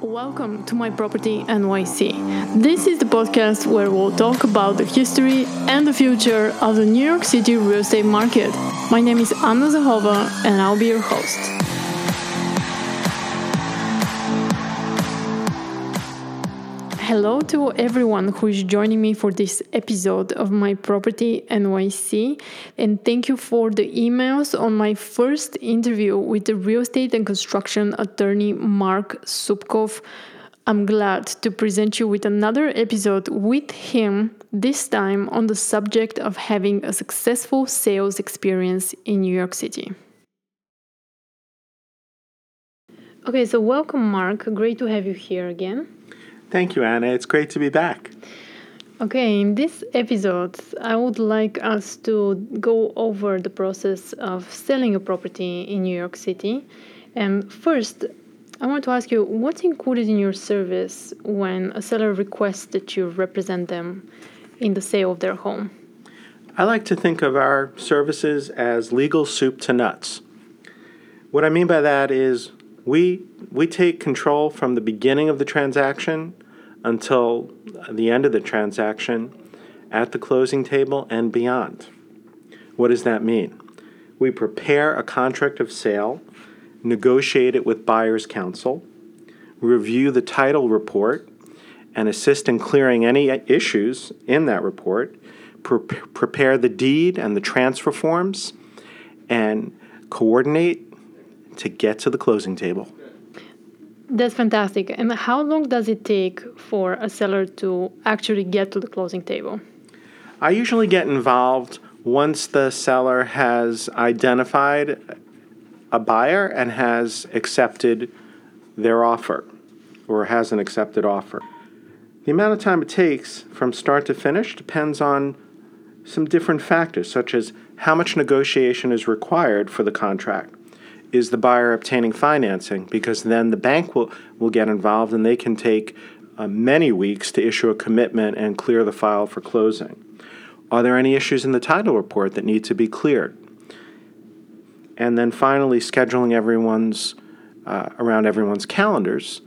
Welcome to My Property NYC. This is the podcast where we'll talk about the history and the future of the New York City real estate market. My name is Anna Zahova, and I'll be your host. Hello to everyone who is joining me for this episode of My Property NYC, and thank you for the emails on my first interview with the real estate and construction attorney Marc Supcoff. I'm glad to present you with another episode with him, this time on the subject of having a successful sales experience in New York City. Okay, so welcome, Marc. Great to have you here again. Thank you, Anna. It's great to be back. Okay, in this episode, I would like us to go over the process of selling a property in New York City. And first, I want to ask you what's included in your service when a seller requests that you represent them in the sale of their home? I like to think of our services as legal soup to nuts. What I mean by that is we we take control from the beginning of the transaction until the end of the transaction at the closing table and beyond. What does that mean? We prepare a contract of sale, negotiate it with buyer's counsel, review the title report, and assist in clearing any issues in that report, pre- prepare the deed and the transfer forms, and coordinate to get to the closing table. That's fantastic. And how long does it take for a seller to actually get to the closing table? I usually get involved once the seller has identified a buyer and has accepted their offer or has an accepted offer. The amount of time it takes from start to finish depends on some different factors, such as how much negotiation is required for the contract is the buyer obtaining financing because then the bank will, will get involved and they can take uh, many weeks to issue a commitment and clear the file for closing. Are there any issues in the title report that need to be cleared? And then finally, scheduling everyone's uh, around everyone's calendars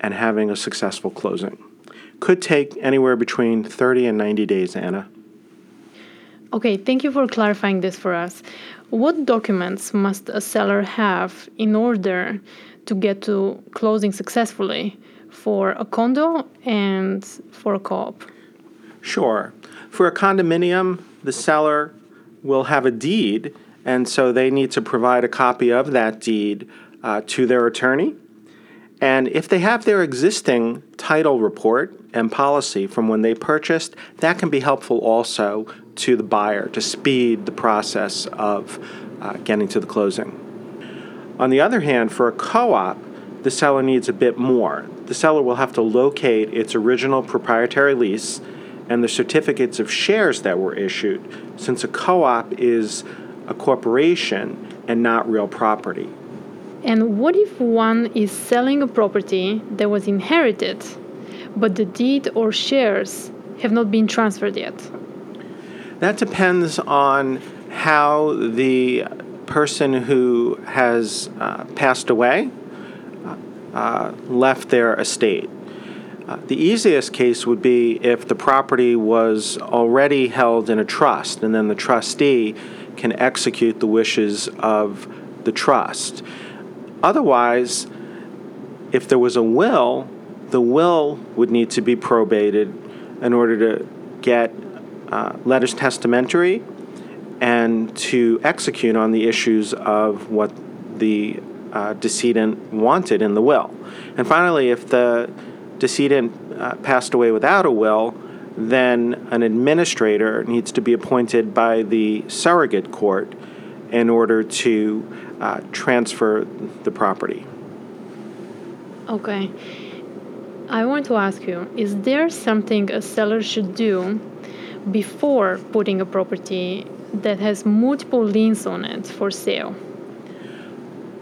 and having a successful closing. Could take anywhere between 30 and 90 days, Anna. Okay, thank you for clarifying this for us. What documents must a seller have in order to get to closing successfully for a condo and for a co op? Sure. For a condominium, the seller will have a deed, and so they need to provide a copy of that deed uh, to their attorney. And if they have their existing title report and policy from when they purchased, that can be helpful also to the buyer to speed the process of uh, getting to the closing. On the other hand, for a co op, the seller needs a bit more. The seller will have to locate its original proprietary lease and the certificates of shares that were issued, since a co op is a corporation and not real property. And what if one is selling a property that was inherited, but the deed or shares have not been transferred yet? That depends on how the person who has uh, passed away uh, left their estate. Uh, the easiest case would be if the property was already held in a trust, and then the trustee can execute the wishes of the trust. Otherwise, if there was a will, the will would need to be probated in order to get uh, letters testamentary and to execute on the issues of what the uh, decedent wanted in the will. And finally, if the decedent uh, passed away without a will, then an administrator needs to be appointed by the surrogate court in order to uh, transfer the property. Okay. I want to ask you is there something a seller should do before putting a property that has multiple liens on it for sale?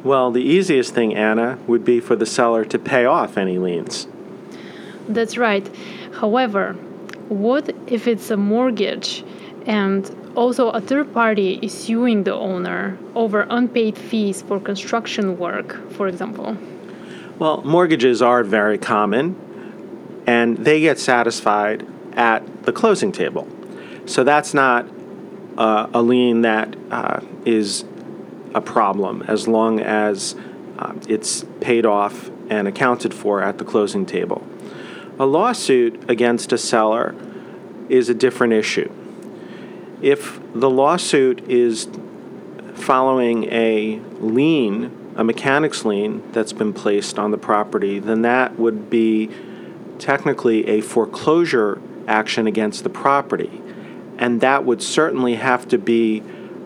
Well, the easiest thing, Anna, would be for the seller to pay off any liens. That's right. However, what if it's a mortgage and also a third party is suing the owner over unpaid fees for construction work, for example? Well, mortgages are very common, and they get satisfied at the closing table. So that's not uh, a lien that uh, is a problem as long as uh, it's paid off and accounted for at the closing table. A lawsuit against a seller is a different issue. If the lawsuit is following a lien, a mechanics lien that's been placed on the property, then that would be technically a foreclosure action against the property. And that would certainly have to be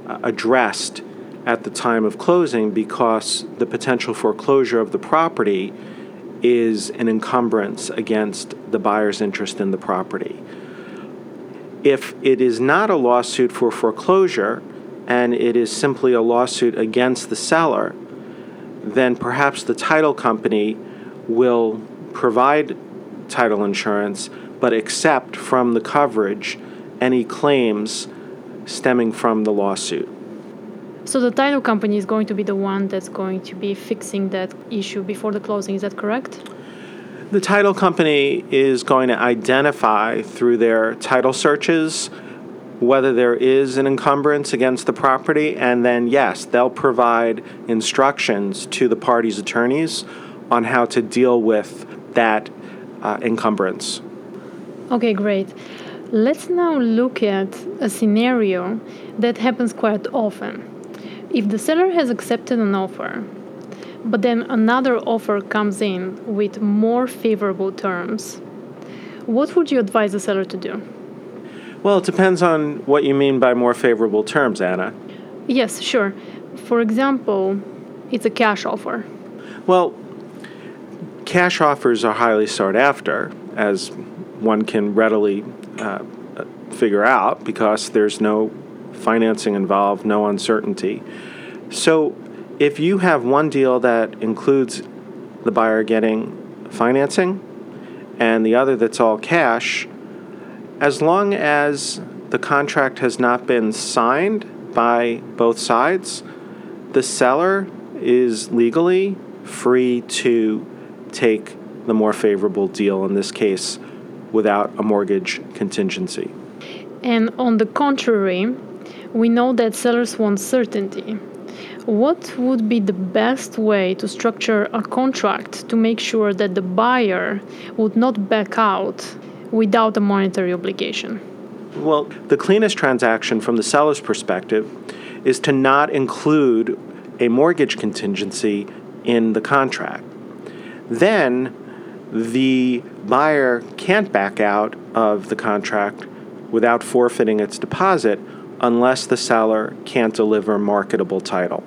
uh, addressed at the time of closing because the potential foreclosure of the property is an encumbrance against the buyer's interest in the property. If it is not a lawsuit for foreclosure and it is simply a lawsuit against the seller, then perhaps the title company will provide title insurance but accept from the coverage any claims stemming from the lawsuit. So the title company is going to be the one that's going to be fixing that issue before the closing. Is that correct? The title company is going to identify through their title searches whether there is an encumbrance against the property, and then, yes, they'll provide instructions to the party's attorneys on how to deal with that uh, encumbrance. Okay, great. Let's now look at a scenario that happens quite often. If the seller has accepted an offer, but then another offer comes in with more favorable terms, what would you advise the seller to do? Well, it depends on what you mean by more favorable terms, Anna. Yes, sure. For example, it's a cash offer. Well, cash offers are highly sought after, as one can readily uh, figure out, because there's no financing involved, no uncertainty. So if you have one deal that includes the buyer getting financing and the other that's all cash, as long as the contract has not been signed by both sides, the seller is legally free to take the more favorable deal in this case without a mortgage contingency. And on the contrary, we know that sellers want certainty. What would be the best way to structure a contract to make sure that the buyer would not back out without a monetary obligation? Well, the cleanest transaction from the seller's perspective is to not include a mortgage contingency in the contract. Then the buyer can't back out of the contract without forfeiting its deposit unless the seller can't deliver marketable title.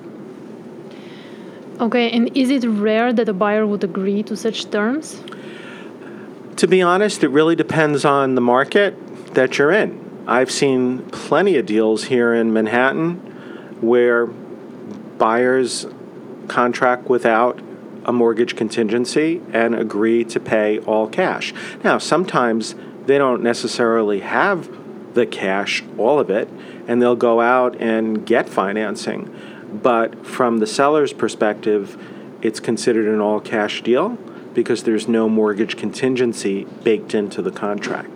Okay, and is it rare that a buyer would agree to such terms? To be honest, it really depends on the market that you're in. I've seen plenty of deals here in Manhattan where buyers contract without a mortgage contingency and agree to pay all cash. Now, sometimes they don't necessarily have the cash, all of it, and they'll go out and get financing. But from the seller's perspective, it's considered an all cash deal because there's no mortgage contingency baked into the contract.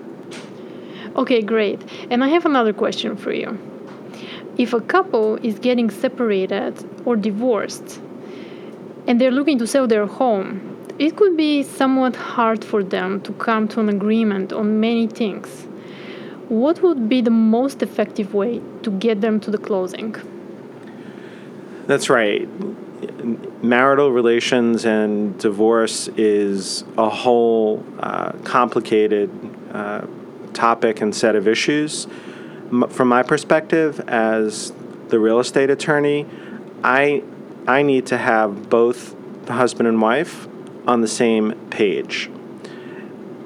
Okay, great. And I have another question for you. If a couple is getting separated or divorced and they're looking to sell their home, it could be somewhat hard for them to come to an agreement on many things what would be the most effective way to get them to the closing? That's right. Marital relations and divorce is a whole uh, complicated uh, topic and set of issues. M- from my perspective, as the real estate attorney, I I need to have both the husband and wife on the same page.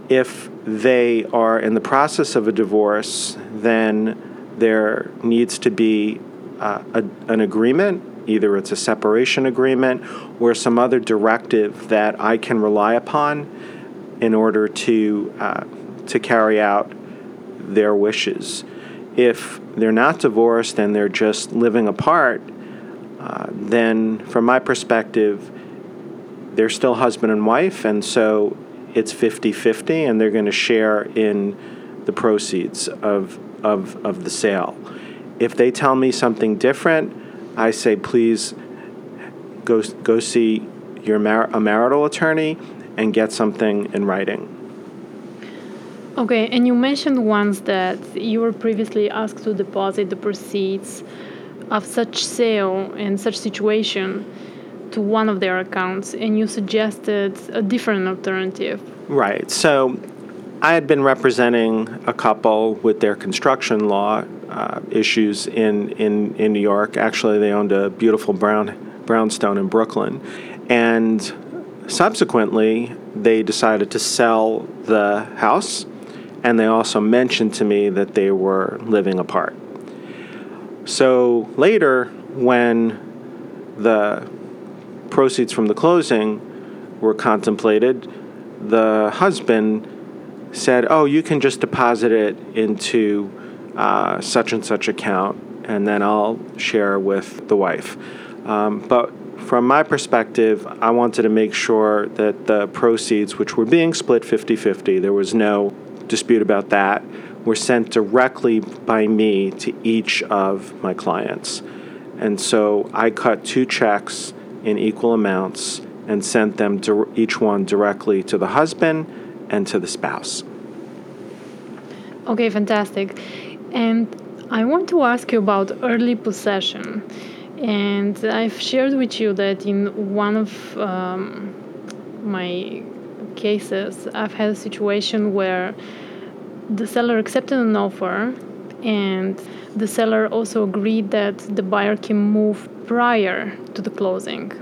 If they are in the process of a divorce, then there needs to be uh, a, an agreement. Either it's a separation agreement or some other directive that I can rely upon in order to uh, to carry out their wishes. If they're not divorced and they're just living apart, uh, then from my perspective, they're still husband and wife, and so it's 50 50, and they're going to share in the proceeds of, of, of the sale. If they tell me something different, I say, please go, go see your mar- a marital attorney and get something in writing. Okay, and you mentioned once that you were previously asked to deposit the proceeds of such sale and such situation to one of their accounts, and you suggested a different alternative. Right. So I had been representing a couple with their construction law uh, issues in, in, in New York. Actually, they owned a beautiful brown, brownstone in Brooklyn. And subsequently, they decided to sell the house and they also mentioned to me that they were living apart. So later, when the proceeds from the closing were contemplated, the husband said, Oh, you can just deposit it into uh, such and such account, and then I'll share with the wife. Um, but from my perspective, I wanted to make sure that the proceeds, which were being split 50 50, there was no dispute about that were sent directly by me to each of my clients. And so I cut two checks in equal amounts and sent them to each one directly to the husband and to the spouse. Okay, fantastic. And I want to ask you about early possession. And I've shared with you that in one of um, my cases, I've had a situation where the seller accepted an offer and the seller also agreed that the buyer can move prior to the closing.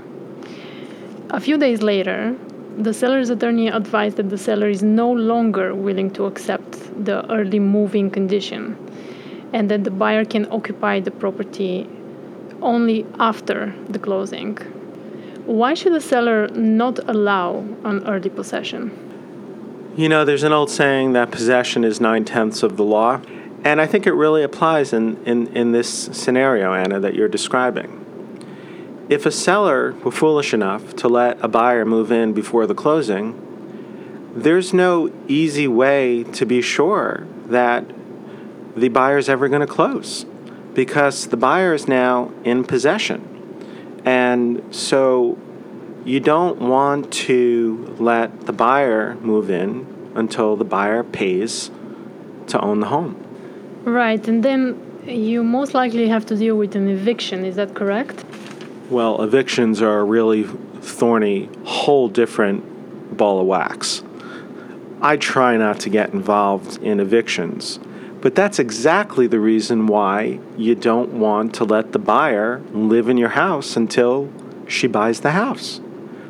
A few days later, the seller's attorney advised that the seller is no longer willing to accept the early moving condition and that the buyer can occupy the property only after the closing. Why should the seller not allow an early possession? You know, there's an old saying that possession is nine tenths of the law. And I think it really applies in, in, in this scenario, Anna, that you're describing. If a seller were foolish enough to let a buyer move in before the closing, there's no easy way to be sure that the buyer's ever going to close because the buyer is now in possession. And so you don't want to let the buyer move in until the buyer pays to own the home. Right, and then you most likely have to deal with an eviction, is that correct? Well, evictions are a really thorny, whole different ball of wax. I try not to get involved in evictions, but that's exactly the reason why you don't want to let the buyer live in your house until she buys the house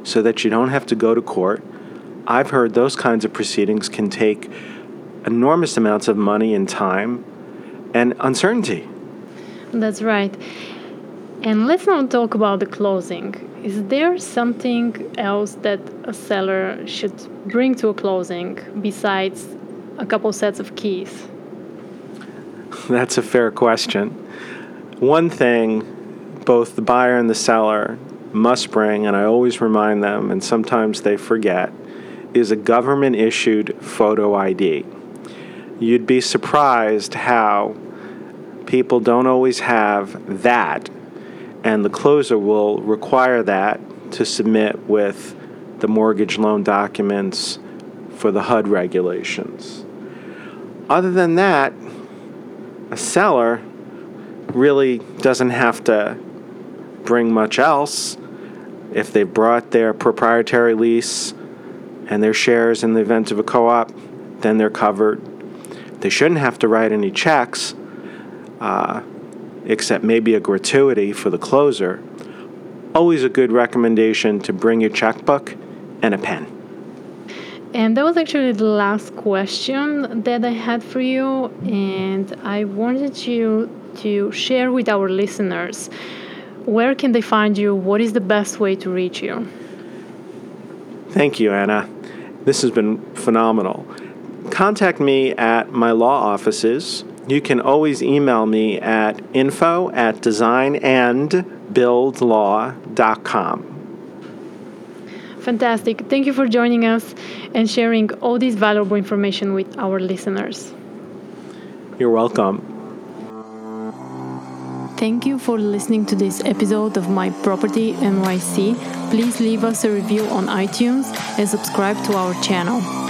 so that you don't have to go to court. I've heard those kinds of proceedings can take enormous amounts of money and time and uncertainty. That's right. And let's not talk about the closing. Is there something else that a seller should bring to a closing besides a couple sets of keys? That's a fair question. One thing both the buyer and the seller must bring, and I always remind them, and sometimes they forget, is a government issued photo ID. You'd be surprised how people don't always have that, and the closer will require that to submit with the mortgage loan documents for the HUD regulations. Other than that, a seller really doesn't have to bring much else if they brought their proprietary lease and their shares in the event of a co op, then they're covered. They shouldn't have to write any checks, uh, except maybe a gratuity for the closer. Always a good recommendation to bring your checkbook and a pen. And that was actually the last question that I had for you, and I wanted you to share with our listeners where can they find you? What is the best way to reach you? Thank you, Anna. This has been phenomenal. Contact me at my law offices. You can always email me at info at designandbuildlaw.com. Fantastic. Thank you for joining us and sharing all this valuable information with our listeners. You're welcome. Thank you for listening to this episode of My Property NYC. Please leave us a review on iTunes and subscribe to our channel.